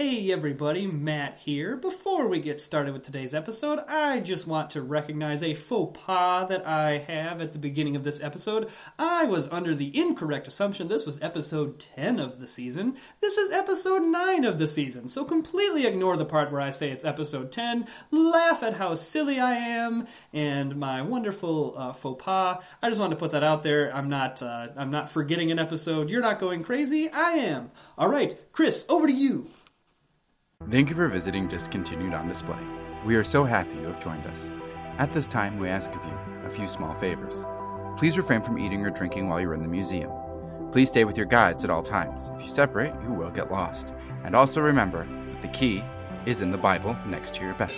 Hey everybody, Matt here. Before we get started with today's episode, I just want to recognize a faux pas that I have at the beginning of this episode. I was under the incorrect assumption this was episode 10 of the season. This is episode 9 of the season, so completely ignore the part where I say it's episode 10, laugh at how silly I am, and my wonderful uh, faux pas. I just wanted to put that out there. I'm not, uh, I'm not forgetting an episode. You're not going crazy. I am. All right, Chris, over to you. Thank you for visiting Discontinued on Display. We are so happy you have joined us. At this time, we ask of you a few small favors. Please refrain from eating or drinking while you're in the museum. Please stay with your guides at all times. If you separate, you will get lost. And also remember that the key is in the Bible next to your bed.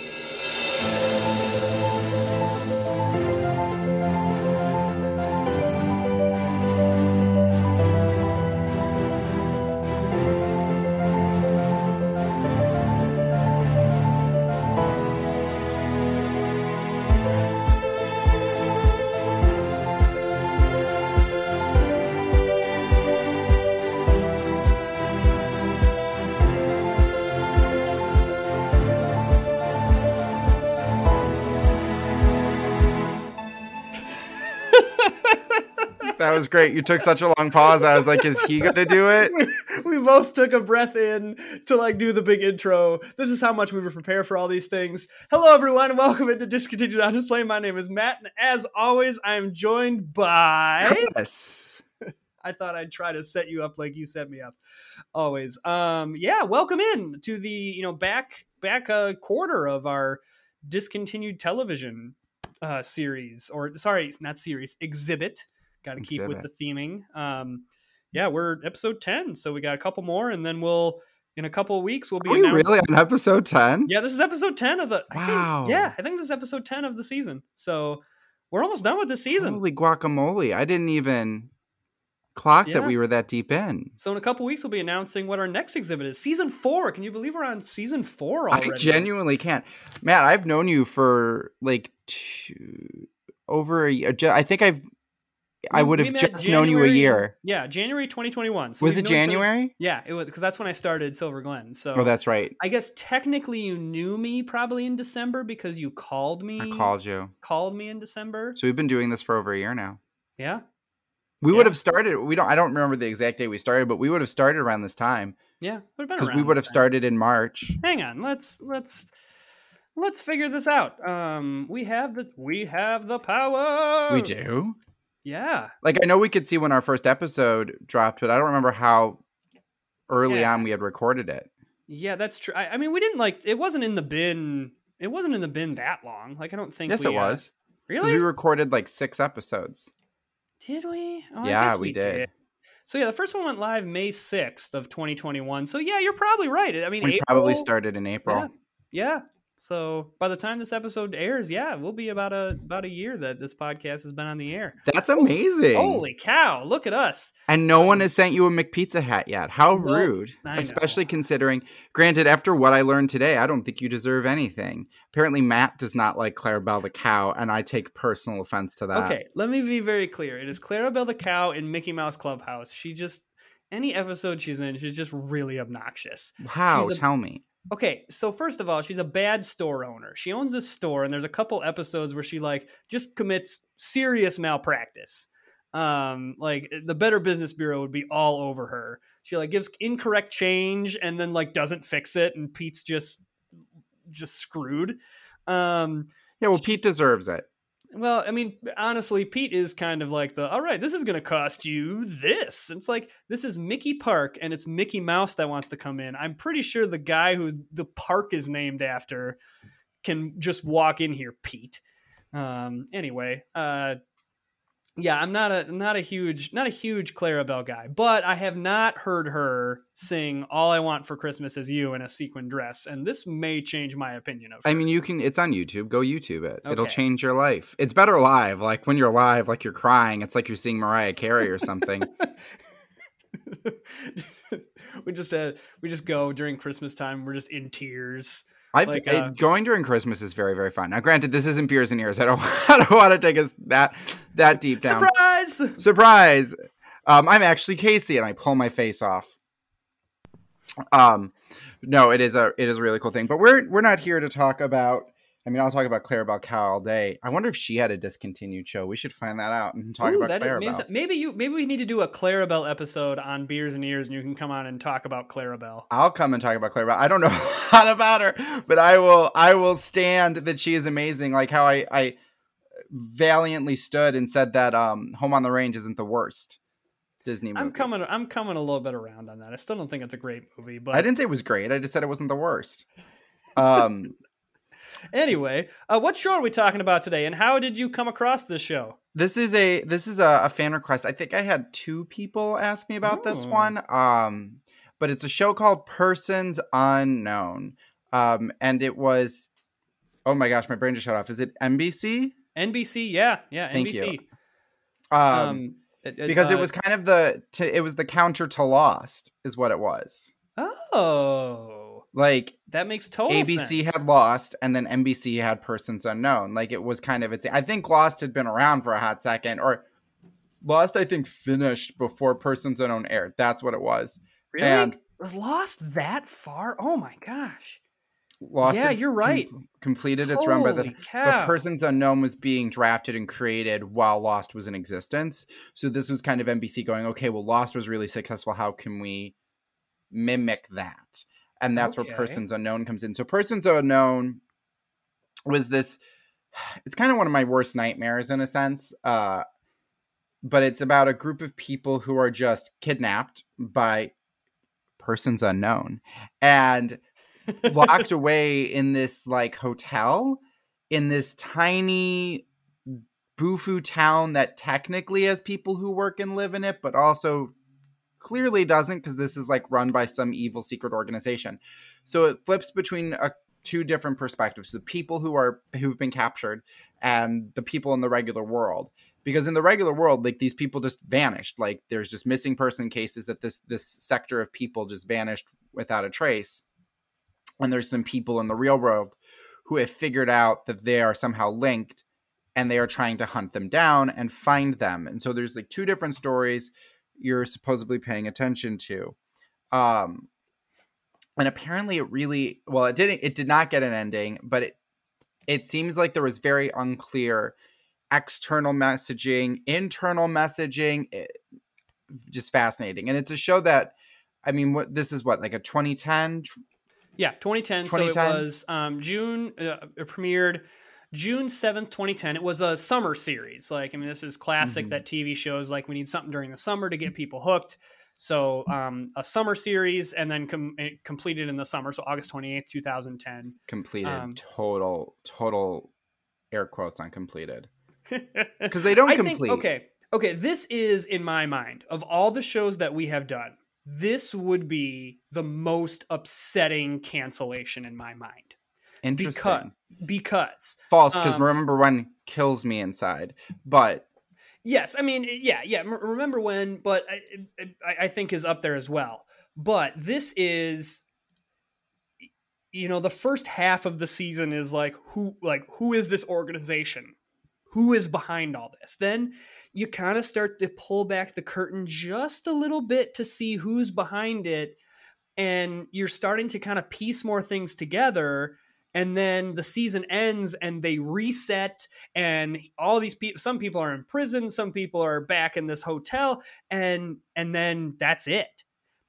Was great. You took such a long pause. I was like, is he going to do it? we, we both took a breath in to like do the big intro. This is how much we were prepared for all these things. Hello, everyone. Welcome into Discontinued on Display. My name is Matt, and as always, I am joined by. Yes. I thought I'd try to set you up like you set me up. Always. Um, yeah, welcome in to the you know back back a quarter of our discontinued television uh, series, or sorry, not series, exhibit. Got to keep with the theming. Um, yeah, we're episode ten, so we got a couple more, and then we'll in a couple of weeks we'll be Are we really on episode 10? Yeah, this is episode ten of the. I think- Wow. yeah, I think this is episode ten of the season. So we're almost done with the season. Holy guacamole. I didn't even clock Yeah. that we were that deep in. So in a couple weeks, we'll be announcing what our next exhibit is. Season four. Can you believe we're on season four already? I genuinely can't. Matt, I've known you for like two, over a year. I think I've, I would have just known you a year. Yeah, January 2021. So Was it other- January? Yeah, it was because that's when I started Silver Glen. So Oh, that's right. I guess technically you knew me probably in December because you called me. I called you. Called me in December. So we've been doing this for over a year now. Yeah. We Yeah. would have started. We don't. I don't remember the exact day we started, but we would have started around this time Yeah. Would have been because we would have time. started in March. Hang on. Let's let's let's figure this out. Um, we have the we have the power. We do. Yeah. Like I know we could see when our first episode dropped, but I don't remember how early Yeah. on we had recorded it. Yeah, that's true. I, I mean, we didn't like it. wasn't in the bin. It wasn't in the bin that long. Like I don't think. Yes, we, it uh, really. We recorded like six episodes. Did we? Oh, Yeah, guess we did. So yeah, the first one went live May sixth of 2021. So yeah, you're probably right. I mean, We April, probably started in April. Yeah, yeah. So by the time this episode airs, yeah, we'll be about a about a year that this podcast has been on the air. That's amazing. Holy cow! Look at us. And no one has sent you a McPizza hat yet. How No, rude. Especially considering, granted, after what I learned today, I don't think you deserve anything. Apparently, Matt does not like Clarabelle the cow, and I take personal offense to that. Okay, let me be very clear. It is Clarabelle the cow in Mickey Mouse Clubhouse. She just any episode she's in, she's just really obnoxious. How? She's a- Tell me. Okay, so first of all, she's a bad store owner. She owns this store, and there's a couple episodes where she like just commits serious malpractice. Um, like the Better Business Bureau would be all over her. She like gives incorrect change and then like doesn't fix it, and Pete's just just screwed. Um, Yeah, well, Pete deserves it. Well, I mean, honestly, Pete is kind of like the all right, this is going to cost you this. It's like this is Mickey Park and it's Mickey Mouse that wants to come in. I'm pretty sure the guy who the park is named after can just walk in here, Pete. Um, anyway, uh, yeah, I'm not a not a huge not a huge Clarabelle guy, but I have not heard her sing "All I Want for Christmas Is You" in a sequin dress, and this may change my opinion of her. I mean, you can. It's on YouTube. Go YouTube it. It'll change your life. It's better live. Like when you're live, like you're crying. It's like you're seeing Mariah Carey or something. we just uh, we just go during Christmas time. We're just in tears. I've Like, it- uh, going during Christmas is very very fun. Now, granted, this isn't beers and ears. I don't. I don't want to take us that that deep down. Surprise! Surprise! Um, I'm actually Casey, and I pull my face off. Um, no, it is a it is a really cool thing. But we're we're not here to talk about. I mean, I'll talk about Clarabelle Cow all day. I wonder if she had a discontinued show. We should find that out and talk Ooh, about that is- Clarabelle. maybe you maybe we need to do a Clarabelle episode on beers and ears, and you can come on and talk about Clarabelle. I'll come and talk about Clarabelle. I don't know a lot about her, but I will. I will stand that she is amazing. Like how I, I valiantly stood and said that um, Home on the Range isn't the worst Disney movie. I'm coming. I'm coming a little bit around on that. I still don't think it's a great movie, but I didn't say it was great. I just said it wasn't the worst. Um, anyway, uh, what show are we talking about today, and how did you come across this show? this is a this is a, a fan request. I think I had two people ask me about this one. Um, but it's a show called Persons Unknown. Um, and it was. Oh my gosh, my brain just shut off. Is it NBC? NBC, yeah, yeah, Thank NBC. you. Um, Um, it- it, because it uh, was kind of the to, it was the counter to Lost is what it was. Oh, Like that makes total ABC sense. had Lost and then NBC had Persons Unknown. Like it was kind of its I think Lost had been around for a hot second or Lost I think finished before Persons Unknown aired. That's what it was. really and- was Lost that far? Oh my gosh! Lost Yeah, you're right. com- completed its run by the Holy but Persons Unknown was being drafted and created while Lost was in existence. So this was kind of NBC going, okay, well, Lost was really successful. How can we mimic that? And that's Okay. where Persons Unknown comes in. So Persons Unknown was this. It's kind of one of my worst nightmares in a sense. Uh, but it's about a group of people who are just kidnapped by persons unknown and locked away in this like hotel in this tiny bufu town that technically has people who work and live in it but also clearly doesn't because this is like run by some evil secret organization. So it flips between a, two different perspectives the people who are who've been captured and the people in the regular world. Because in the regular world like these people just vanished. Like there's just missing person cases that this this sector of people just vanished without a trace. And there's some people in the real world who have figured out that they are somehow linked and they are trying to hunt them down and find them. And so there's like two different stories you're supposedly paying attention to um and apparently it really well it didn't it did not get an ending but it it seems like there was very unclear external messaging internal messaging it, just fascinating and it's a show that i mean what this is what like a 2010 Yeah, 2010. So it was um, June. Uh, it premiered June 7th, 2010. It was a summer series. Like, I mean, this is classic Mhm. that TV shows like we need something during the summer to get people hooked. So um, a summer series and then com- completed in the summer. So August 28th, 2010. completed Um, total total air quotes on completed because they don't I complete think okay, okay. This is in my mind of all the shows that we have done. This would be the most upsetting cancellation in my mind interesting because because false because um, Remember WENN kills me inside but yes, I mean yeah yeah. Remember WENN? But I, I, I think is up there as well. But this is you know the first half of the season is like who like who is this organization who is behind all this then you kind of start to pull back the curtain just a little bit to see who's behind it and you're starting to kind of piece more things together and then the season ends and they reset and all these people some people are in prison some people are back in this hotel and and then that's it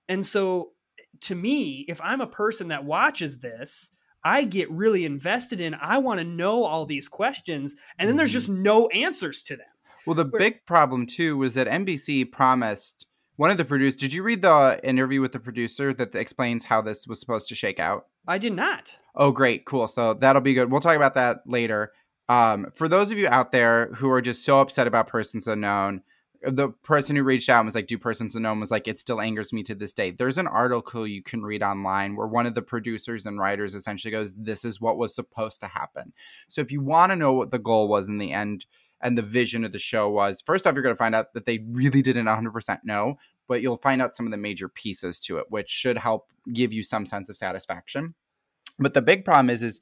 and so to me if i'm a person that watches this i get really invested in i want to know all these questions and then there's Mhm. just no answers to them well the Where- big problem too was that nbc promised one of the producers did you read the interview with the producer that explains how this was supposed to shake out i did not Oh, great. Cool. So that'll be good. We'll talk about that later. Um, for those of you out there who are just so upset about Persons Unknown, the person who reached out and was like, Do Persons Unknown was like, It still angers me to this day. There's an article you can read online where one of the producers and writers essentially goes, This is what was supposed to happen. So if you want to know what the goal was in the end and the vision of the show was, first off, you're going to find out that they really didn't 100% know, but you'll find out some of the major pieces to it, which should help give you some sense of satisfaction. But the big problem is, is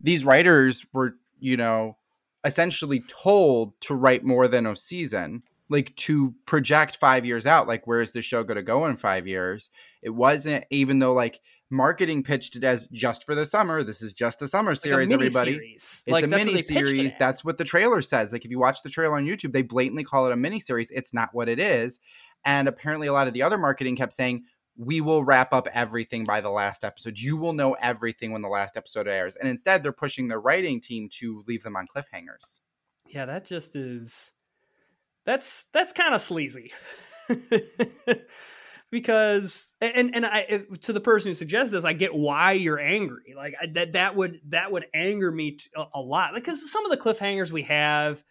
these writers were, you know, essentially told to write more than a season like to project five years out like where is the show going to go in five years it wasn't even though like marketing pitched it as just for the summer. This is just a summer series like a everybody. it's like, a that's what they mini series. that's what the trailer says. Like if you watch the trailer on youtube they blatantly call it a mini series. It's not what it is. And apparently a lot of the other marketing kept saying we will wrap up everything by the last episode. You will know everything when the last episode airs. And instead they're pushing their writing team to leave them on cliffhangers. Yeah, that just is that's that's kind of sleazy. because and and I to the person who suggests this, I get why you're angry. Like I, that that would that would anger me t- a, lot. Like because some of the cliffhangers we have,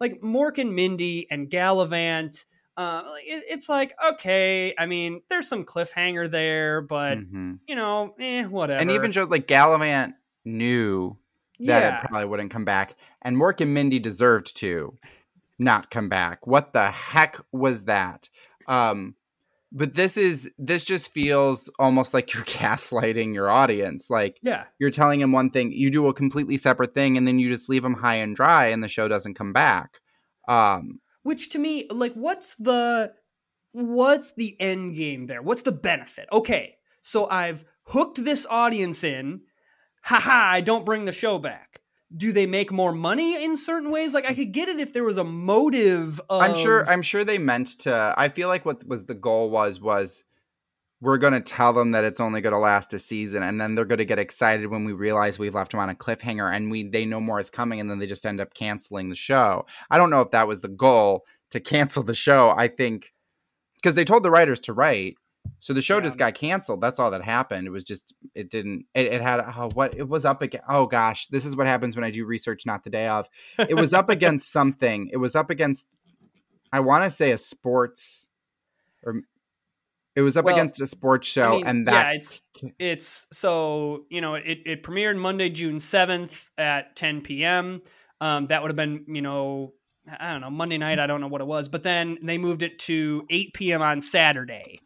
like Mork and Mindy and Galavant. Uh, it, it's like okay, I mean, there's some cliffhanger there, but Mhm. you know, eh, whatever. and even shows like Galavant knew that yeah, it probably wouldn't come back. And Mork and Mindy deserved to not come back. What the heck was that? Um, but this is this just feels almost like you're gaslighting your audience. Like yeah, you're telling them one thing, you do a completely separate thing, and then you just leave them high and dry, and the show doesn't come back. Um, which to me like what's the what's the end game there what's the benefit okay so i've hooked this audience in haha i don't bring the show back do they make more money in certain ways like i could get it if there was a motive of I'm sure. I'm sure they meant to. I feel like what was the goal was was we're going to tell them that it's only going to last a season, and then they're going to get excited when we realize we've left them on a cliffhanger, and we they know more is coming, and then they just end up canceling the show. I don't know if that was the goal to cancel the show. I think because they told the writers to write. So the show Yeah. just got canceled. That's all that happened. It was just it didn't. It, it had oh, what it was up against. Oh gosh, this is what happens when I do research not the day of it was up against something. It was up against, I want to say a sports, or it was up Well, against a sports show, I mean, and yeah that it's it's so you know it, it premiered monday june 7th at 10 p.m um, that would have been you know i don't know monday night i don't know what it was but then they moved it to 8 p.m on saturday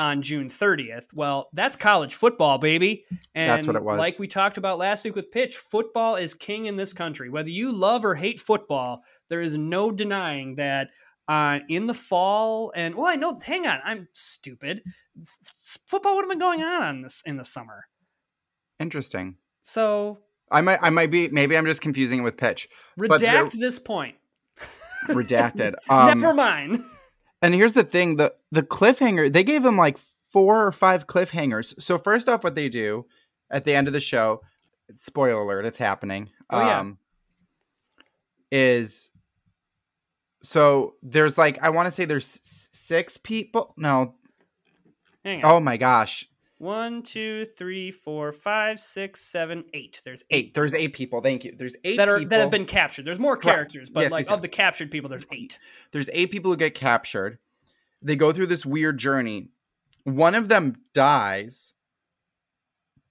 on june 30th well that's college football baby and That's what it was. like we talked about last week with pitch football is king in this country whether you love or hate football there is no denying that uh, in the fall and well i know hang on i'm stupid football would have been going on on this in the summer interesting. so I might, I might be, maybe I'm just confusing it with pitch. But there- redact this point Redacted. Um, never mind And here's the thing: the the cliffhanger they gave them like four or five cliffhangers. So first off, what they do at the end of the show, spoiler alert, it's happening. Oh, yeah. um, is so there's like I want to say there's six people. No, hang on oh my gosh, one two three four five six seven eight there's eight, eight. There's eight people. Thank you. There's eight that are people. that have been captured there's more characters but Yes, like yes, of yes. the captured people there's eight there's eight people who get captured. They go through this weird journey. One of them dies,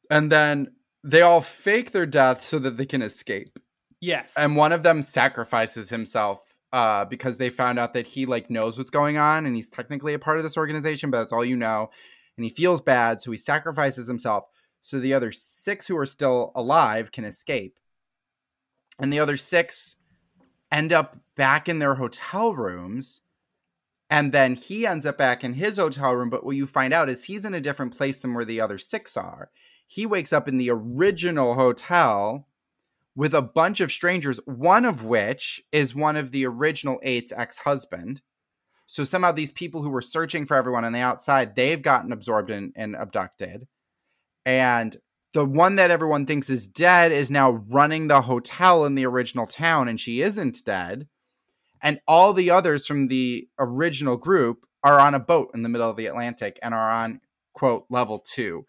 and then they all fake their death so that they can escape. yes And one of them sacrifices himself uh, because they found out that he like knows what's going on, and he's technically a part of this organization, but that's all you know. And he feels bad, so he sacrifices himself so the other six who are still alive can escape. And the other six end up back in their hotel rooms. And then he ends up back in his hotel room. But what you find out is he's in a different place than where the other six are. He wakes up in the original hotel with a bunch of strangers, one of which is one of the original eight's ex husband. So somehow these people who were searching for everyone on the outside, they've gotten absorbed and, and abducted. And the one that everyone thinks is dead is now running the hotel in the original town, and she isn't dead. And all the others from the original group are on a boat in the middle of the Atlantic and are on, quote, level two.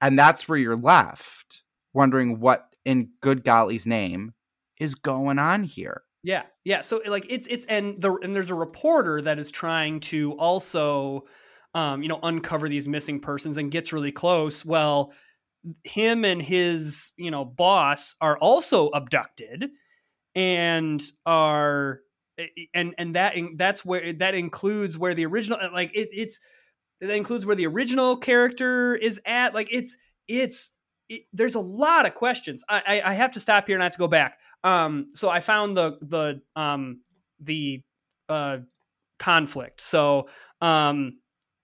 And that's where you're left wondering what in good golly's name is going on here. Yeah, yeah. So eh, like it's it's and the and there's a reporter that is trying to also, um, you know, uncover these missing persons and gets really close. Well, him and his you know boss are also abducted, and are eh, eh, and and that that's where that includes where the original like it, it's that includes where the original character is at. Like it's it's it, there's a lot of questions. I, I I have to stop here and I have to go back. Um, so I found the the um the uh, conflict. So um,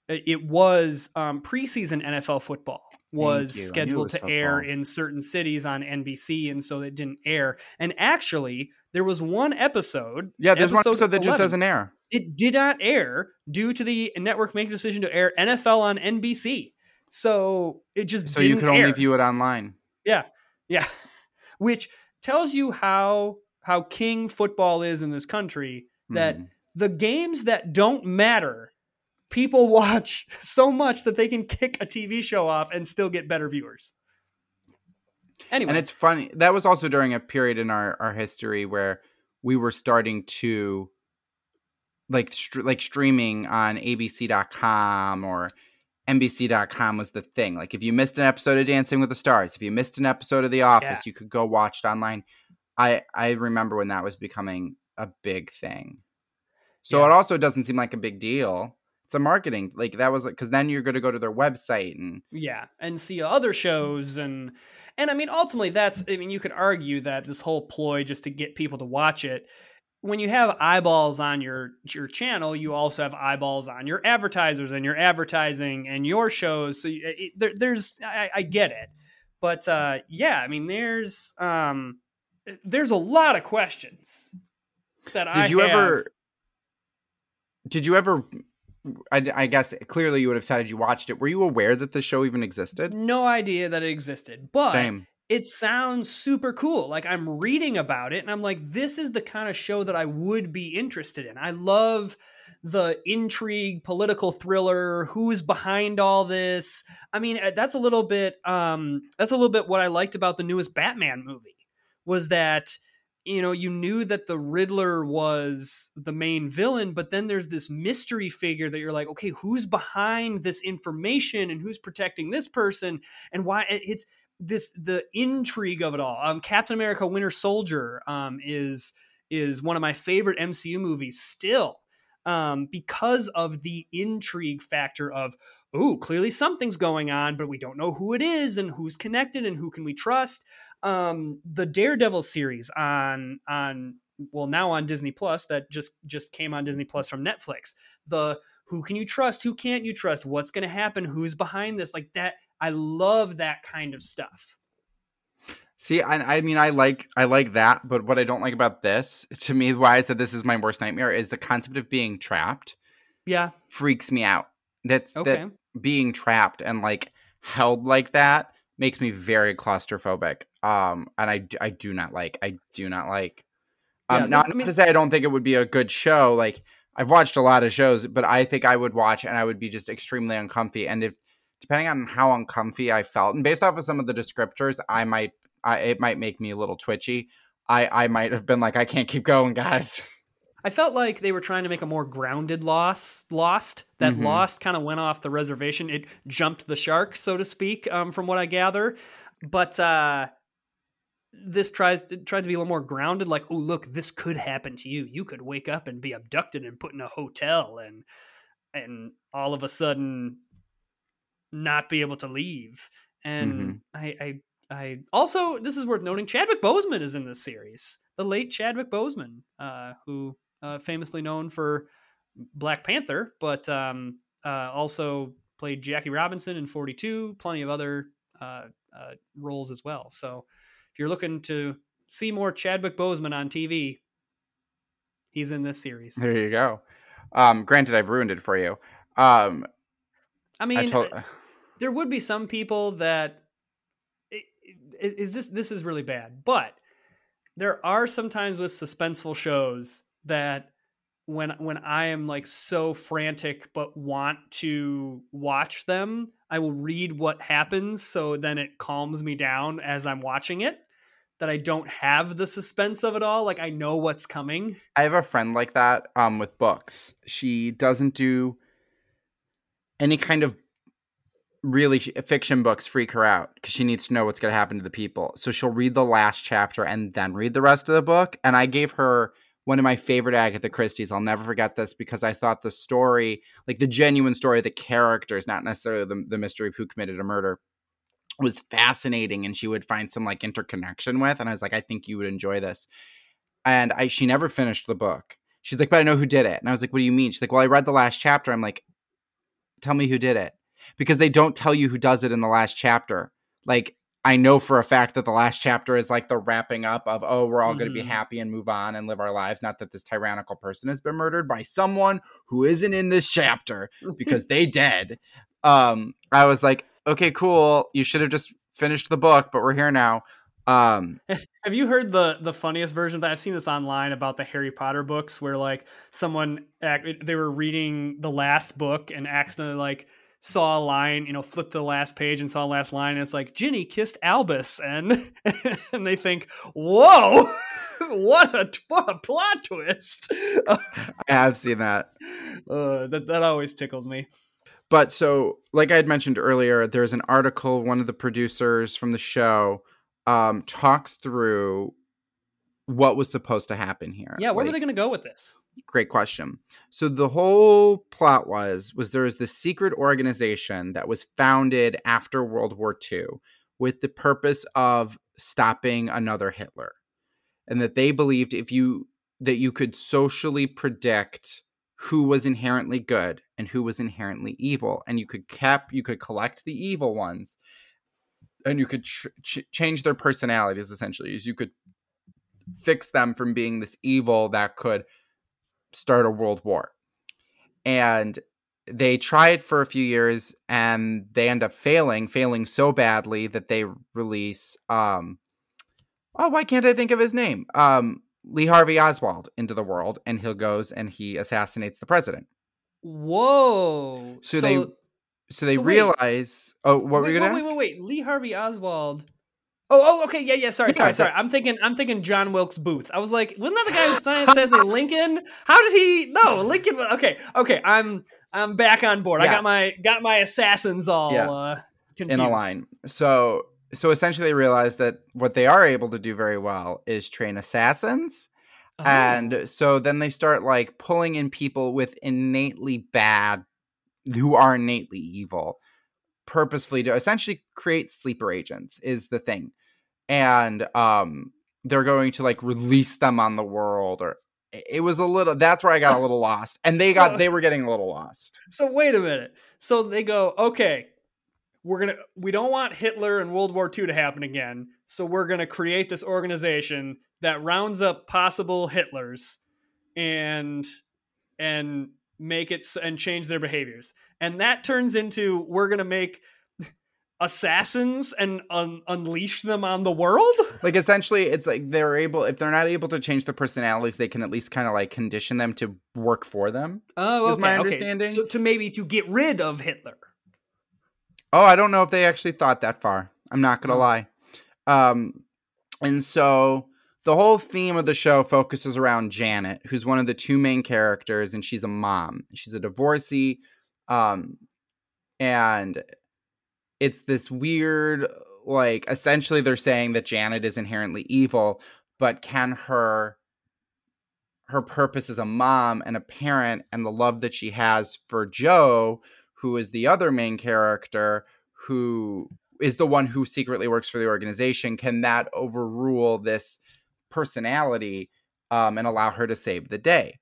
it was um, preseason NFL football was you. I knew it scheduled was to air in certain cities on NBC, and so it didn't air. And actually, there was one episode. Yeah, there's one episode episode that just doesn't air. It did not air due to the network making a decision to air NFL on NBC. So it just So you could only air. view it online. Yeah, yeah, which tells you how how king football is in this country. That Mhm. the games that don't matter, people watch so much that they can kick a TV show off and still get better viewers. Anyway, And it's funny. That was also during a period in our, our history where we were starting to like str- like streaming on abc.com or nbc.com was the thing. Like if you missed an episode of Dancing with the Stars, if you missed an episode of The Office, Yeah. you could go watch it online. I I remember when that was becoming a big thing. So Yeah. it also doesn't seem like a big deal. It's a marketing like that was because then you're going to go to their website and yeah, and see other shows and and I mean ultimately that's I mean you could argue that this whole ploy just to get people to watch it when you have eyeballs on your your channel, you also have eyeballs on your advertisers and your advertising and your shows. So you- it, there, there's, I, I get it, but uh, yeah, I mean, there's, um, there's a lot of questions that I did you have. ever did you ever I, I guess clearly you would have said you watched it were you aware that the show even existed no idea that it existed, but same it sounds super cool. Like I'm reading about it and I'm like, this is the kind of show that I would be interested in. I love the intrigue, political thriller, who's behind all this. I mean, uh, that's a little bit um that's a little bit what I liked about the newest Batman movie was that you know, you knew that the Riddler was the main villain, but then there's this mystery figure that you're like, okay, who's behind this information and who's protecting this person and why it's this the intrigue of it all. Um, Captain America: Winter Soldier um, is is one of my favorite MCU movies still um, because of the intrigue factor of oh clearly something's going on, but we don't know who it is and who's connected and who can we trust. Um, the Daredevil series on on well now on Disney Plus that just just came on Disney Plus from Netflix. The who can you trust? Who can't you trust? What's going to happen? Who's behind this? Like that. I love that kind of stuff. see I, I mean i like i like that but what i don't like about this to me why i said this is my worst nightmare is the concept of being trapped Yeah. freaks me out that's Okay. that being trapped and like held like that makes me very claustrophobic um and I I do not like i do not like um Yeah, not, I not mean- to say i don't think it would be a good show like i've watched a lot of shows but i think i would watch and i would be just extremely uncomfy and if depending on how uncomfy i felt and based off of some of the descriptors i might I, it might make me a little twitchy i i might have been like i can't keep going guys I felt like they were trying to make a more grounded loss. Lost that Mhm. Lost kind of went off the reservation. It jumped the shark, so to speak, um, from what I gather. But uh, this tries tried to be a little more grounded. Like, oh, look, this could happen to you. You could wake up and be abducted and put in a hotel, and and all of a sudden not be able to leave. And I, I, I also this is worth noting. Chadwick Boseman is in this series. The late Chadwick Boseman, uh, who uh, famously known for Black Panther, but um, uh, also played Jackie Robinson in 42, plenty of other uh, uh, roles as well. So if you're looking to see more Chadwick Boseman on TV, he's in this series. there you go um granted i've ruined it for you um I mean, I told, there would be some people that i- i- is this this is really bad, but there are sometimes with suspenseful shows that when when I am like so frantic but want to watch them, I will read what happens so then it calms me down as I'm watching it that I don't have the suspense of it all like I know what's coming. I have a friend like that um with books. She doesn't do any kind of really fiction books freak her out because she needs to know what's going to happen to the people. So she'll read the last chapter and then read the rest of the book. And I gave her one of my favorite Agatha Christie's. I'll never forget this because I thought the story, like the genuine story of the characters, not necessarily the, the mystery of who committed a murder, was fascinating. And she would find some like interconnection with. And I was like, I think you would enjoy this. And I she never finished the book She's like, but I know who did it. And I was like, what do you mean? She's like, well, I read the last chapter. I'm like, tell me who did it. Because they don't tell you who does it in the last chapter. Like, I know for a fact that the last chapter is like the wrapping up of, oh, we're all going to be happy and move on and live our lives. Not that this tyrannical person has been murdered by someone who isn't in this chapter because they dead. Um, I was like, okay, cool. You should have just finished the book, but we're here now. Um, Have you heard the the funniest version of that? I've seen this online about the Harry Potter books, where like someone they were reading the last book and accidentally like saw a line, you know, flipped to the last page and saw the last line, and it's like Ginny kissed Albus, and and they think, whoa, what a what a plot twist. I have seen that. uh, that that always tickles me. But so, like I had mentioned earlier, there's an article. One of the producers from the show um, talks through what was supposed to happen here. Yeah, where were they going to go with this? Great question. So the whole plot was was there was this secret organization that was founded after World War II with the purpose of stopping another Hitler. And that they believed if you that you could socially predict who was inherently good and who was inherently evil and you could cap you could collect the evil ones and you could ch- ch- change their personalities essentially is you could fix them from being this evil that could start a world war. And they try it for a few years and they end up failing, failing so badly that they release um oh, why can't I think of his name? Um Lee Harvey Oswald into the world and he goes and he assassinates the president. Whoa! So they- So they So wait. realize oh what were wait, you gonna wait, ask? wait, wait, wait. Lee Harvey Oswald. Oh, oh, okay, yeah, yeah. Sorry, Yeah, sorry, sorry. I'm thinking, I'm thinking John Wilkes Booth. I was like, wasn't that the guy who signed says a Lincoln? How did he? No, Lincoln. Okay, okay. I'm, I'm back on board. I got my, got my assassins all Yeah. uh, confused. in a line. So so essentially they realize that what they are able to do very well is train assassins. Oh. And so then they start like pulling in people with innately bad who are innately evil purposefully to essentially create sleeper agents is the thing. And um they're going to like release them on the world or it was a little that's where I got a little lost. And they got So- they were getting a little lost. So wait a minute. So they go, okay, we're gonna we don't want Hitler and World War II to happen again. So we're gonna create this organization that rounds up possible Hitlers and and make it and change their behaviors. And that turns into we're gonna make assassins and un- unleash them on the world. like essentially it's like they're able if they're not able to change their personalities they can at least kind of like condition them to work for them Oh, Is my understanding- So to maybe to get rid of Hitler. oh i don't know if they actually thought that far i'm not gonna Oh. lie um and so the whole theme of the show focuses around janet who's one of the two main characters and she's a mom. She's a divorcee um and it's this weird like essentially they're saying that janet is inherently evil but can her her purpose as a mom and a parent and the love that she has for joe who is the other main character who is the one who secretly works for the organization can that overrule this personality um, and allow her to save the day.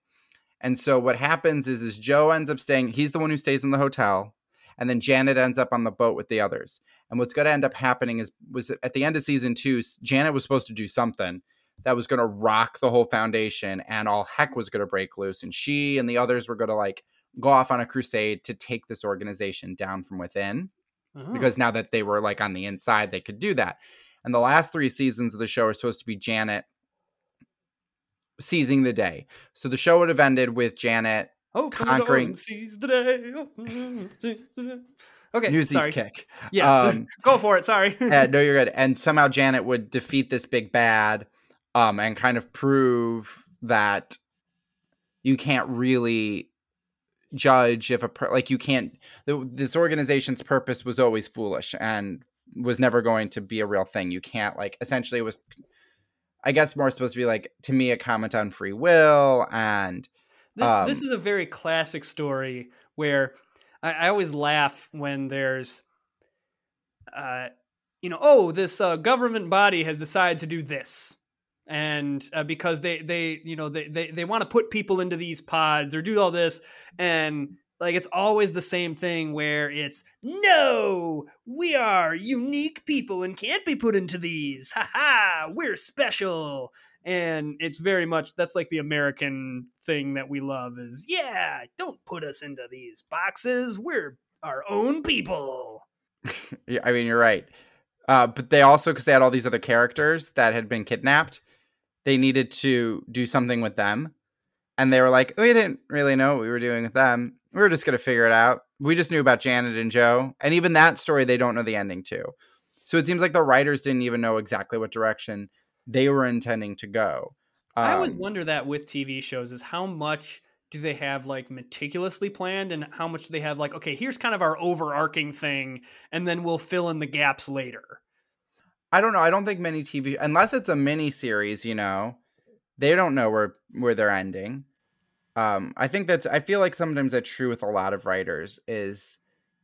And so what happens is is joe ends up staying he's the one who stays in the hotel and then janet ends up on the boat with the others. And what's going to end up happening is was at the end of season two janet was supposed to do something that was going to rock the whole foundation and all heck was going to break loose and she and the others were going to like go off on a crusade to take this organization down from within Oh. because now that they were like on the inside they could do that. And the last three seasons of the show are supposed to be janet seizing the day so the show would have ended with janet Oh, conquering- on, seize the day. Seize the day. Okay, newsies sorry. kick Yes, Um, go for it. Sorry. yeah, no, you're good. And somehow Janet would defeat this big bad, um, and kind of prove that you can't really judge if a per- like you can't. The, this organization's purpose was always foolish and was never going to be a real thing. You can't like essentially it was. I guess more supposed to be like to me a comment on free will and This this Um, is a very classic story where I, I always laugh when there's, uh, you know, oh, this uh, government body has decided to do this, and uh, because they they you know they they, they want to put people into these pods or do all this and like it's always the same thing where it's no we are unique people and can't be put into these ha ha we're special and it's very much that's like the american thing that we love is yeah don't put us into these boxes we're our own people yeah, I mean, you're right. Uh, but they also, because they had all these other characters that had been kidnapped, they needed to do something with them. And they were like, we didn't really know what we were doing with them. We were just going to figure it out. We just knew about Janet and Joe. And even that story, they don't know the ending to. So it seems like the writers didn't even know exactly what direction they were intending to go. Um, I always um, wonder that with TV shows is how much do they have like meticulously planned and how much do they have like okay here's kind of our overarching thing and then we'll fill in the gaps later i don't know i don't think many tv unless it's a mini series you know they don't know where where they're ending um i think that i feel like sometimes that's true with a lot of writers is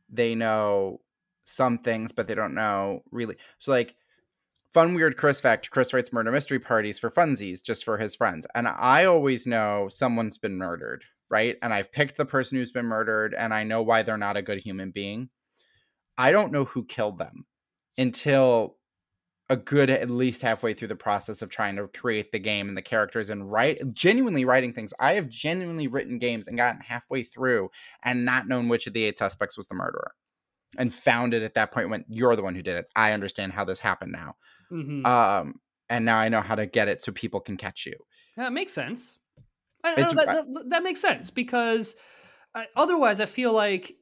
they know some things but they don't know really so like fun weird chris fact chris writes murder mystery parties for funsies just for his friends and i always know someone's been murdered right? And i've picked the person who's been murdered and i know why they're not a good human being. I don't know who killed them until a good at least halfway through the process of trying to create the game and the characters and write genuinely writing things i have genuinely written games and gotten halfway through and not known which of the eight suspects was the murderer and found it at that point when you're the one who did it i understand how this happened now Mm-hmm. Um, and now I know how to get it so people can catch you. That makes sense. I, I know, that, that, that, makes sense because I, uh, otherwise, I feel like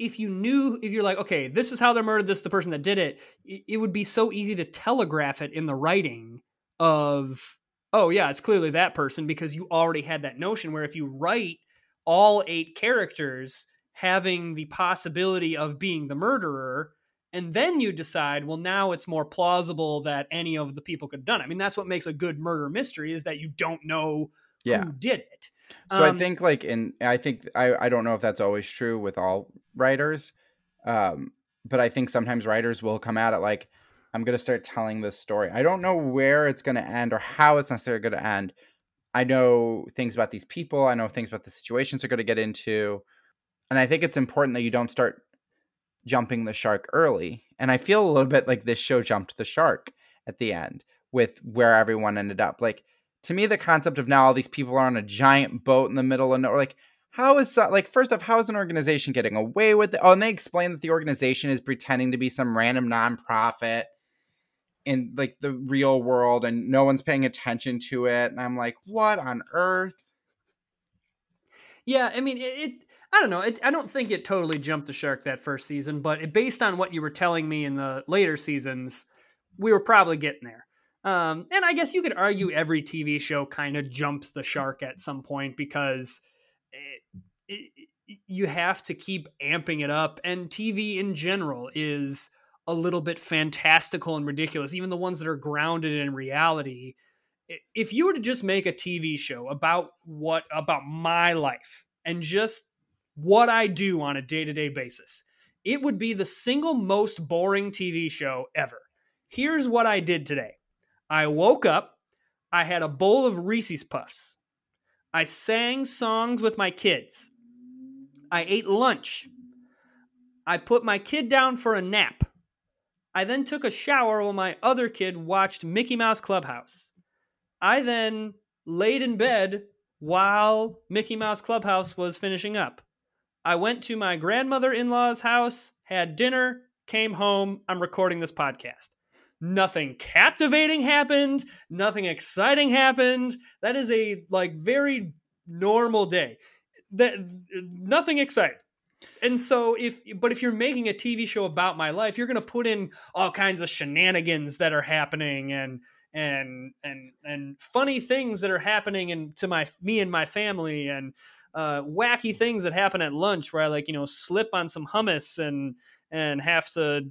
if you knew, if you're like, okay, this is how they're murdered this, the person that did it, it, it would be so easy to telegraph it in the writing of, oh yeah, it's clearly that person because you already had that notion. Where if you write all eight characters having the possibility of being the murderer, and then you decide well now it's more plausible that any of the people could have done it i mean that's what makes a good murder mystery is that you don't know yeah. who did it so um, i think like in i think I, I don't know if that's always true with all writers um, but i think sometimes writers will come at it like i'm going to start telling this story i don't know where it's going to end or how it's necessarily going to end i know things about these people i know things about the situations they're going to get into and i think it's important that you don't start jumping the shark early. And I feel a little bit like this show jumped the shark at the end with where everyone ended up. Like to me, the concept of now all these people are on a giant boat in the middle of nowhere, like how is that, like first off, how is an organization getting away with it? Oh, and they explain that the organization is pretending to be some random nonprofit in like the real world and no one's paying attention to it. And I'm like, what on earth? Yeah, I mean it, it I don't know. It, I don't think it totally jumped the shark that first season, but it, based on what you were telling me in the later seasons, we were probably getting there. Um, and I guess you could argue every TV show kind of jumps the shark at some point because it, it, you have to keep amping it up. And TV in general is a little bit fantastical and ridiculous, even the ones that are grounded in reality. If you were to just make a TV show about what about my life and just what I do on a day to day basis, it would be the single most boring TV show ever. Here's what I did today I woke up, I had a bowl of Reese's Puffs, I sang songs with my kids, I ate lunch, I put my kid down for a nap. I then took a shower while my other kid watched Mickey Mouse Clubhouse. I then laid in bed while Mickey Mouse Clubhouse was finishing up. I went to my grandmother in law's house, had dinner, came home. I'm recording this podcast. Nothing captivating happened. Nothing exciting happened. That is a like very normal day. That nothing exciting. And so if but if you're making a TV show about my life, you're going to put in all kinds of shenanigans that are happening and and and and funny things that are happening and to my me and my family and uh, wacky things that happen at lunch where I like you know slip on some hummus and and have to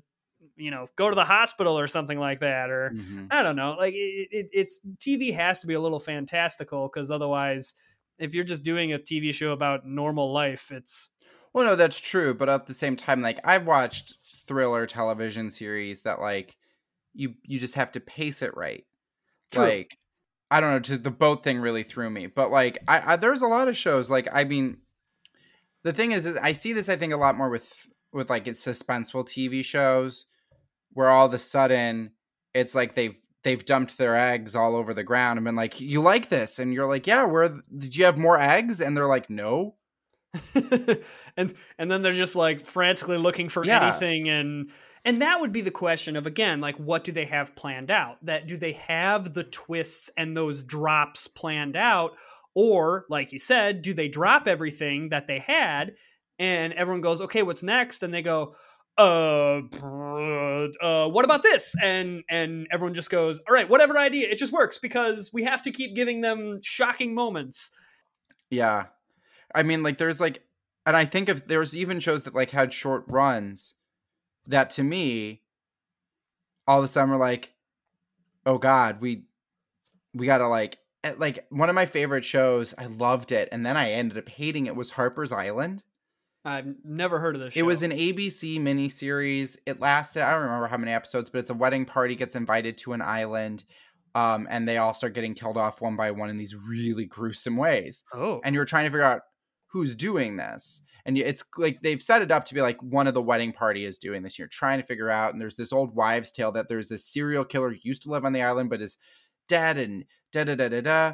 you know go to the hospital or something like that or mm-hmm. I don't know like it, it, it's TV has to be a little fantastical because otherwise if you're just doing a TV show about normal life it's well no that's true but at the same time like I've watched thriller television series that like you you just have to pace it right True. like I don't know, just the boat thing really threw me. But like, I, I there's a lot of shows. Like, I mean, the thing is, is I see this. I think a lot more with with like it's suspenseful TV shows, where all of a sudden it's like they've they've dumped their eggs all over the ground and been like, "You like this?" And you're like, "Yeah, where did you have more eggs?" And they're like, "No." and and then they're just like frantically looking for Yeah. anything and and that would be the question of again like what do they have planned out that do they have the twists and those drops planned out or like you said do they drop everything that they had and everyone goes okay what's next and they go uh, uh what about this and and everyone just goes all right whatever idea it just works because we have to keep giving them shocking moments Yeah. I mean, like, there's like, and I think if there's even shows that like had short runs that to me, all of a sudden we're like, oh God, we, we gotta like, eh, like one of my favorite shows, I loved it. And then I ended up hating it was Harper's Island. I've never heard of this It was an ABC miniseries. It lasted, I don't remember how many episodes, but it's a wedding party gets invited to an island. Um, and they all start getting killed off one by one in these really gruesome ways. Oh. And you're trying to figure out who's doing this. And it's like they've set it up to be like one of the wedding party is doing this. You're trying to figure out and there's this old wives tale that there's this serial killer who used to live on the island but is dead and da da da da da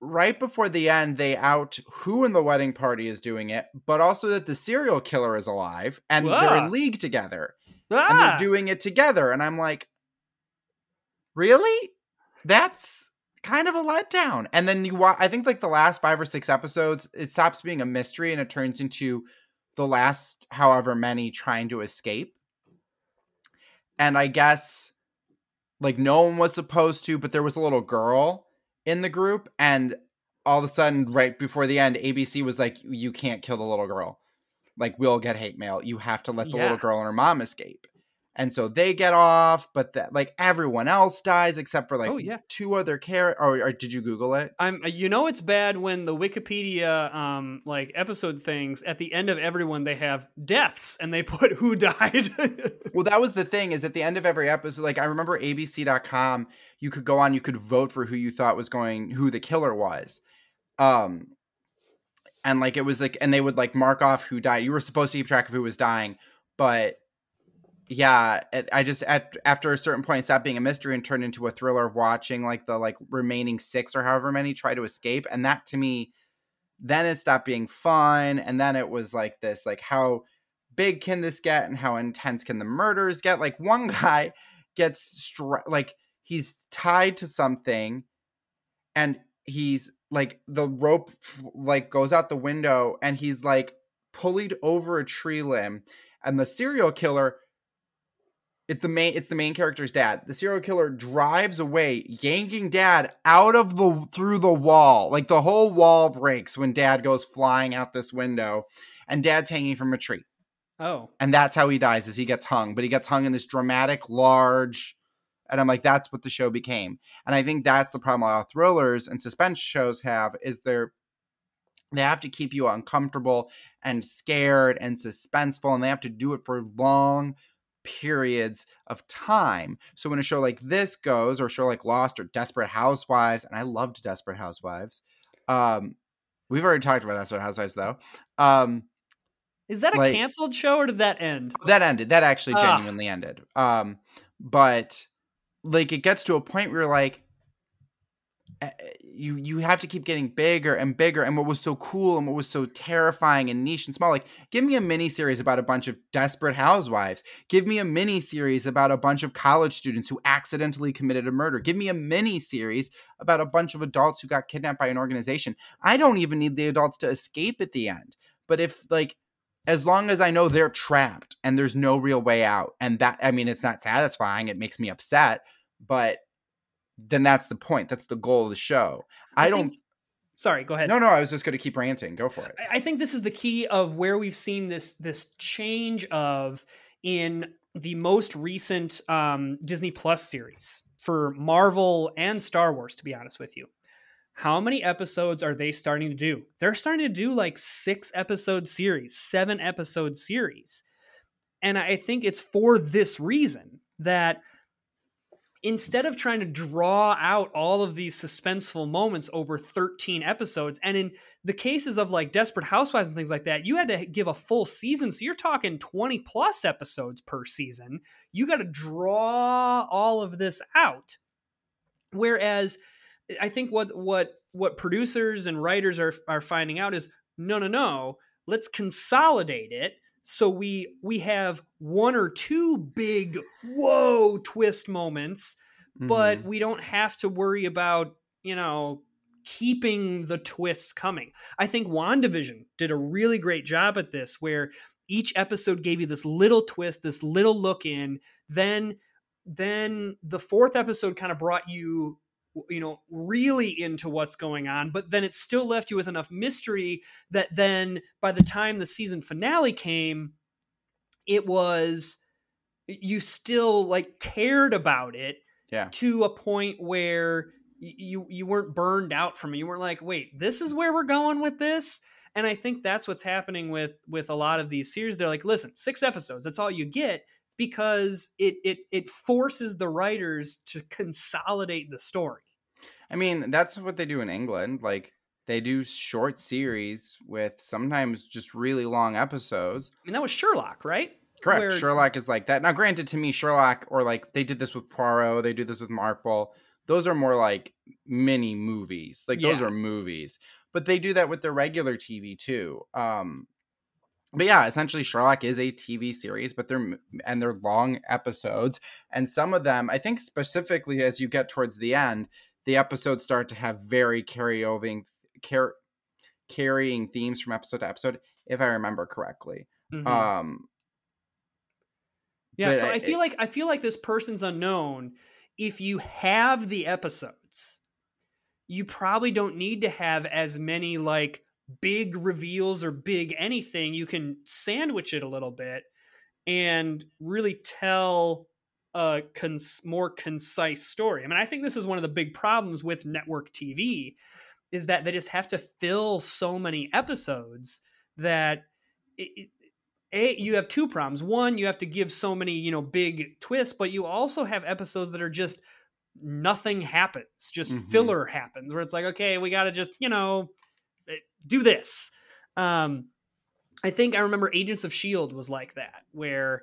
right before the end they out who in the wedding party is doing it but also that the serial killer is alive and they're Ah. in league together. And Ah! they're doing it together. And i'm like really? That's kind of a letdown. And then you i think like the last five or six episodes it stops being a mystery and it turns into the last however many trying to escape. And i guess like no one was supposed to but there was a little girl in the group and all of a sudden right before the end abc was like you can't kill the little girl. Like we'll get hate mail. You have to let the little girl and her mom escape and so they get off but that like everyone else dies except for like Oh, yeah. two other characters or, or did you google it I'm you know it's bad when the Wikipedia um like episode things at the end of everyone they have deaths and they put who died. well that was the thing is at the end of every episode like i remember abc.com you could go on you could vote for who you thought was going who the killer was um and like it was like and they would like mark off who died you were supposed to keep track of who was dying but yeah it, i just at after a certain point it stopped being a mystery and turned into a thriller of watching like the like remaining six or however many try to escape. And that to me then it stopped being fun. And then it was like this like how big can this get and how intense can the murders get? Like one guy gets stra- like he's tied to something and he's like the rope like goes out the window and he's like pulleyed over a tree limb. And the serial killer it's the main it's the main character's dad. The serial killer drives away yanking dad out of the through the wall. Like the whole wall breaks when dad goes flying out this window and dad's hanging from a tree. Oh. and that's how he dies is he gets hung. But he gets hung in this dramatic large and i'm like that's what the show became. And i think that's the problem a lot of thrillers and suspense shows have is they're they have to keep you uncomfortable and scared and suspenseful and they have to do it for long periods of time so when a show like this goes or a show like lost or desperate housewives and i loved desperate housewives um we've already talked about desperate housewives though um Is that a Like- canceled show or did that end? that ended that actually Ah. genuinely ended um but like it gets to a point where you're like you you have to keep getting bigger and bigger and what was so cool and what was so terrifying and niche and small like give me a mini series about a bunch of desperate housewives. Give me a mini series about a bunch of college students who accidentally committed a murder. Give me a mini series about a bunch of adults who got kidnapped by an organization. I don't even need the adults to escape at the end. But if like as long as I know they're trapped and there's no real way out, and that I mean, it's not satisfying. It makes me upset, but then that's the point. That's the goal of the show. I, don't. think- Sorry, go ahead. no, no. I was just going to keep ranting. Go for it. I- I think this is the key of where we've seen this this change of in the most recent um, Disney Plus series for Marvel and Star Wars. To be honest with you, how many episodes are they starting to do? They're starting to do like six episode series, seven episode series, and I think it's for this reason that instead of trying to draw out all of these suspenseful moments over 13 episodes and in the cases of like desperate housewives and things like that you had to give a full season so you're talking 20 plus episodes per season. You got to draw all of this out. Whereas i think what what what producers and writers are are finding out is no no no let's consolidate it so we we have one or two big whoa twist moments but Mhm. we don't have to worry about you know keeping the twists coming i think wandavision did a really great job at this where each episode gave you this little twist this little look in then then the fourth episode kind of brought you you know really into what's going on but then it still left you with enough mystery that then by the time the season finale came it was you still like cared about it yeah. to a point where you you weren't burned out from it. You weren't like wait this is where we're going with this? And i think that's what's happening with with a lot of these series. They're like listen six episodes that's all you get because it it it forces the writers to consolidate the story I mean, that's what they do in England. Like they do short series with sometimes just really long episodes. i mean that was sherlock right Correct. Where- Sherlock is like that. Now, granted, to me, Sherlock or like they did this with Poirot, they do this with Marple. Those are more like mini movies. Like those are movies, but they do that with their regular TV too. Um, but yeah, essentially, Sherlock is a TV series, but they're and they're long episodes, and some of them, I think, specifically as you get towards the end, the episodes start to have very carryoving, car- carrying themes from episode to episode, if I remember correctly. Mhm. Um, Yeah, so I- I feel like I feel like this person's unknown. If you have the episodes, you probably don't need to have as many like big reveals or big anything. You can sandwich it a little bit and really tell a cons- more concise story. I mean, I think this is one of the big problems with network TV is that they just have to fill so many episodes that it, it, a you have two problems one you have to give so many you know big twists but you also have episodes that are just nothing happens just Mhm. filler happens where it's like okay we got to just you know do this um i think i remember agents of shield was like that where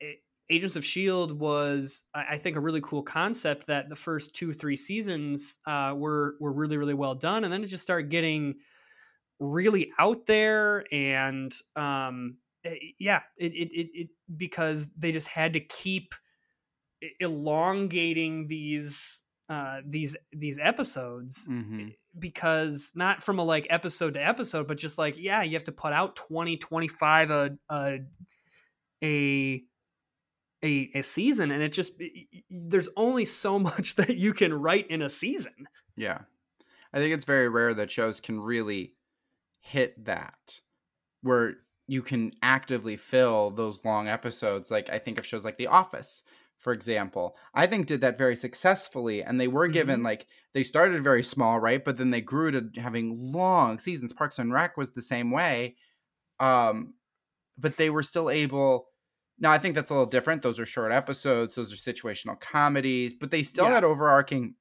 it, agents of shield was I, I think a really cool concept that the first two three seasons uh, were were really really well done and then it just started getting really out there and um eh, yeah it, it it it because they just had to keep elongating these uh these these episodes mhm. Because not from a like episode to episode but just like yeah you have to put out 20 25 a a a a, a season and it just y- there's only so much that you can write in a season Yeah. I think it's very rare that shows can really hit that where you can actively fill those long episodes. Like I think of shows like The Office, for example. I think did that very successfully and they were given like they started very small, right? But then they grew to having long seasons. Parks and Rec was the same way. Um but they were still able now I think that's a little different. Those are short episodes, those are situational comedies, but they still Yeah. had overarching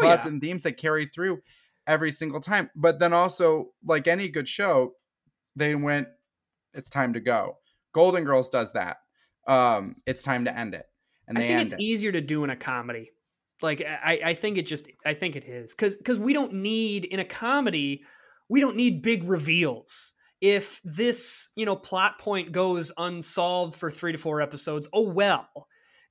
Oh, plots yeah. and themes that carried through every single time. But then also, like any good show, they went, it's time to go. Golden Girls does that. Um, it's time to end it. And I think it's it. easier to do in a comedy. Like I, I think it just I think it is because because we don't need in a comedy we don't need big reveals. If this you know plot point goes unsolved for three to four episodes, oh well.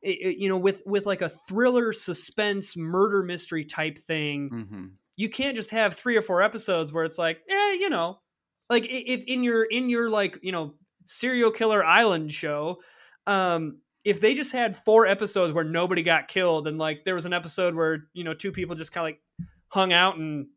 It- it- you know, with with like a thriller, suspense, murder mystery type thing, Mhm. you can't just have three or four episodes where it's like, eh, you know, like if in your in your like you know serial killer island show, um, if they just had four episodes where nobody got killed and like there was an episode where you know two people just kind of like hung out and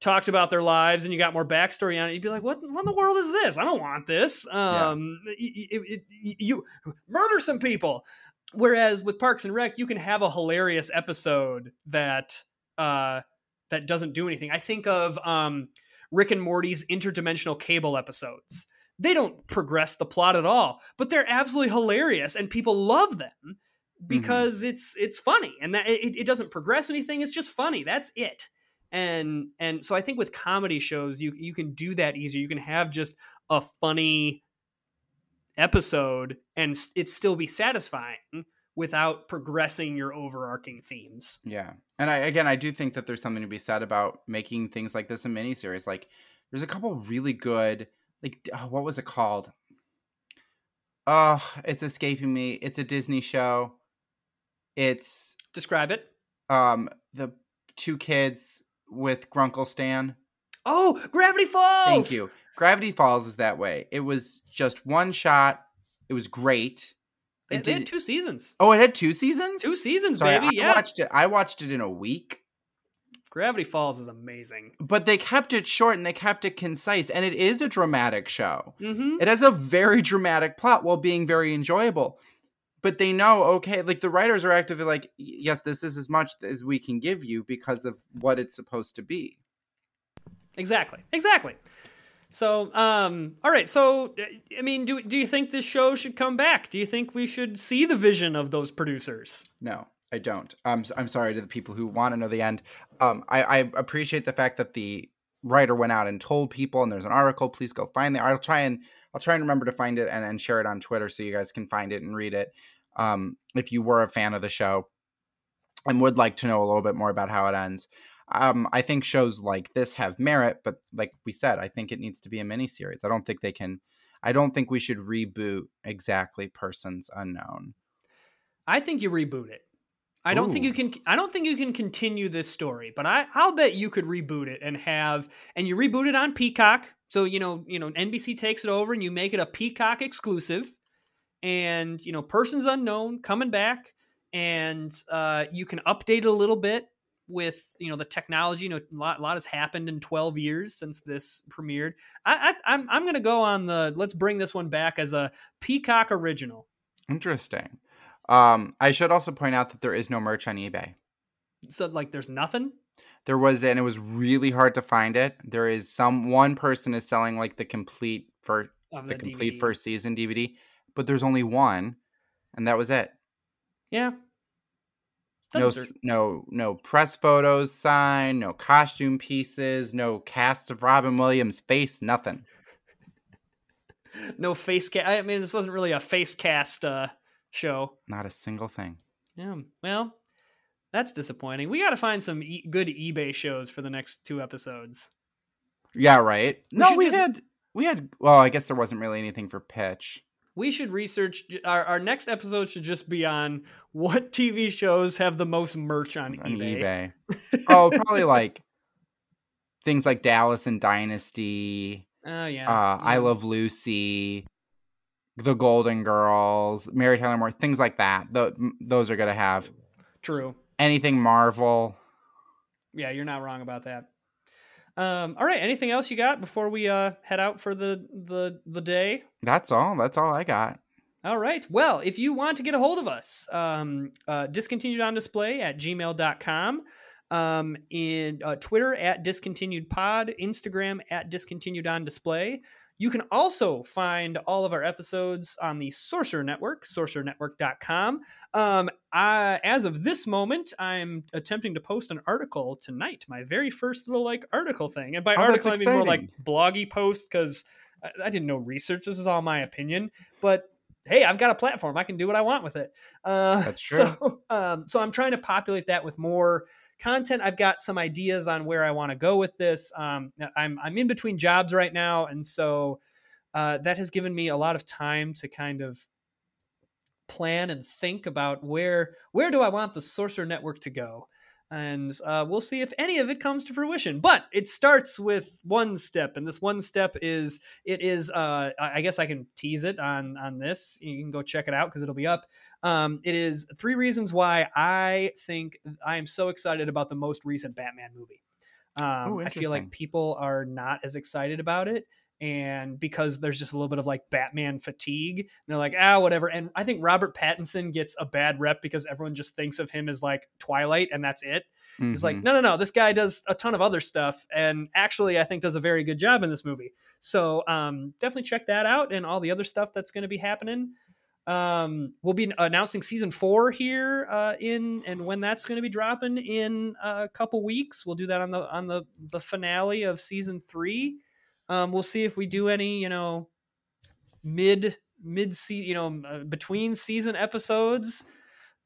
talked about their lives and you got more backstory on it, you'd be like, what, what in the world is this? I don't want this. Um, y- y- it- it- you murder some people. Whereas with Parks and Rec, you can have a hilarious episode that uh, that doesn't do anything. I think of um, Rick and Morty's interdimensional cable episodes. They don't progress the plot at all, but they're absolutely hilarious and people love them mm-hmm. because it's it's funny and that it, it doesn't progress anything. It's just funny. That's it. And and so I think with comedy shows you you can do that easier. You can have just a funny episode and it still be satisfying without progressing your overarching themes. Yeah. And I again I do think that there's something to be said about making things like this a miniseries. Like there's a couple really good like oh, what was it called? Oh, it's escaping me. It's a Disney show. It's Describe it. um the two kids with Grunkle Stan. Oh, Gravity Falls. Thank you. Gravity Falls is that way. It was just one shot. It was great. It they had did- two seasons. oh, it had two seasons. Two seasons, Sorry, baby. I yeah. watched it. I watched it in a week. Gravity Falls is amazing. but they kept it short and they kept it concise and it is a dramatic show Mm-hmm. it has a very dramatic plot while being very enjoyable but they know okay like the writers are actively like yes this is as much as we can give you because of what it's supposed to be Exactly. Exactly. So, um, all right. So, uh, I mean, do do you think this show should come back? Do you think we should see the vision of those producers? no i don't. I'm, I'm sorry to the people who want to know the end. Um, I, I appreciate the fact that the writer went out and told people and there's an article. Please go find it i'll try and i'll try and remember to find it and, and share it on twitter so you guys can find it and read it. Um, if you were a fan of the show and would like to know a little bit more about how it ends. Um, i think shows like this have merit but like we said i think it needs to be a miniseries. I don't think they can i don't think we should reboot exactly persons unknown. I think you reboot it. I don't think you can. I don't think you can continue this story, but I, I'll bet you could reboot it and have and you reboot it on Peacock. So you know, you know, NBC takes it over and you make it a Peacock exclusive, and you know, persons unknown coming back, and uh, you can update it a little bit with you know the technology. You know, a lot, a lot has happened in twelve years since this premiered. I, I, I'm I'm going to go on the let's bring this one back as a Peacock original. interesting um, i should also point out that there is no merch on ebay So like, there's nothing. there was and it was really hard to find it there is some one person is selling like the complete for Of the, complete DVD. first season dvd but there's only one and that was it Yeah. no are- no no press photos signed no costume pieces no cast of robin williams face nothing no face cast. I mean, this wasn't really a face cast uh, show. not a single thing Yeah. Well, that's disappointing. We got to find some e- good eBay shows for the next two episodes. yeah right We no we just- had we had well i guess there wasn't really anything for pitch We should research. Our, our next episode should just be on what TV shows have the most merch on, on eBay. eBay. oh, probably like things like Dallas and Dynasty, Oh yeah. uh, I. Love Lucy, The Golden Girls, Mary Tyler Moore, things like that. M- those are gonna have True. anything Marvel. Yeah, you're not wrong about that. Um, all right. Anything else you got before we uh, head out for the the the day? That's all. That's all I got. All right. Well, if you want to get a hold of us, um, uh, discontinued on display at gmail.com, um, in uh, Twitter at discontinued pod, Instagram at discontinued on display. You can also find all of our episodes on the Sorcerer Network, sorcerernetwork.com. Um, I, as of this moment, I'm attempting to post an article tonight, my very first little like article thing. And by Oh, article, I mean more like bloggy post because I, I didn't know research. This is all my opinion. But hey, I've got a platform. I can do what I want with it. Uh, That's true. So, um, so I'm trying to populate that with more content. I've got some ideas on where I want to go with this. Um, I'm I'm in between jobs right now, and so uh, that has given me a lot of time to kind of plan and think about where where do I want the Sorcerer Network to go. And uh, we'll see if any of it comes to fruition. But it starts with one step, and this one step is it is. Uh, I guess I can tease it on on this. You can go check it out because it'll be up. Um, it is three reasons why I think I am so excited about the most recent Batman movie. Um, Ooh, I feel like people are not as excited about it, and because there's just a little bit of like Batman fatigue, and they're like, ah, whatever. And I think Robert Pattinson gets a bad rep because everyone just thinks of him as like Twilight, and that's it. It's like, Mhm. no, no, no. This guy does a ton of other stuff, and actually, I think does a very good job in this movie. So, um, definitely check that out and all the other stuff that's going to be happening. Um, we'll be announcing season four here uh, in and when that's going to be dropping in a couple weeks. We'll do that on the on the the finale of season three. Um, we'll see if we do any, you know, mid mid season, you know, uh, between season episodes,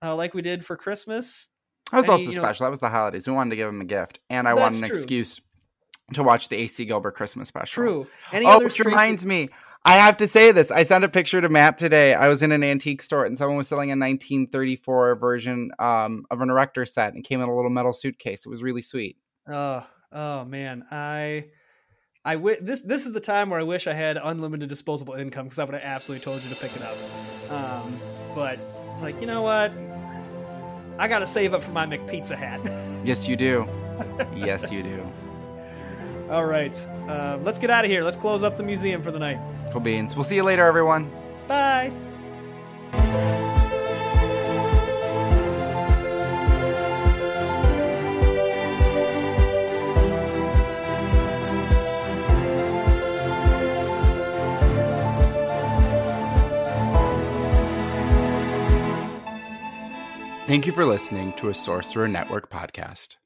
uh, like we did for Christmas. That was Any, also you know- special. that was the holidays. We wanted to give him a gift, and I wanted an true. excuse to watch the AC Gilbert Christmas special. True. Any oh, other which reminds me, I have to say this. I sent a picture to Matt today. I was in an antique store, and someone was selling a 1934 version um, of an erector set, and came in a little metal suitcase. It was really sweet. Oh, oh man, I, I w- this this is the time where I wish I had unlimited disposable income because I would have absolutely told you to pick it up. Um, but it's like you know what, I got to save up for my McPizza hat. Yes, you do. yes, you do. All right, um, let's get out of here. Let's close up the museum for the night. Cool beans. We'll see you later, everyone. Bye. Thank you for listening to a Sorcerer Network podcast.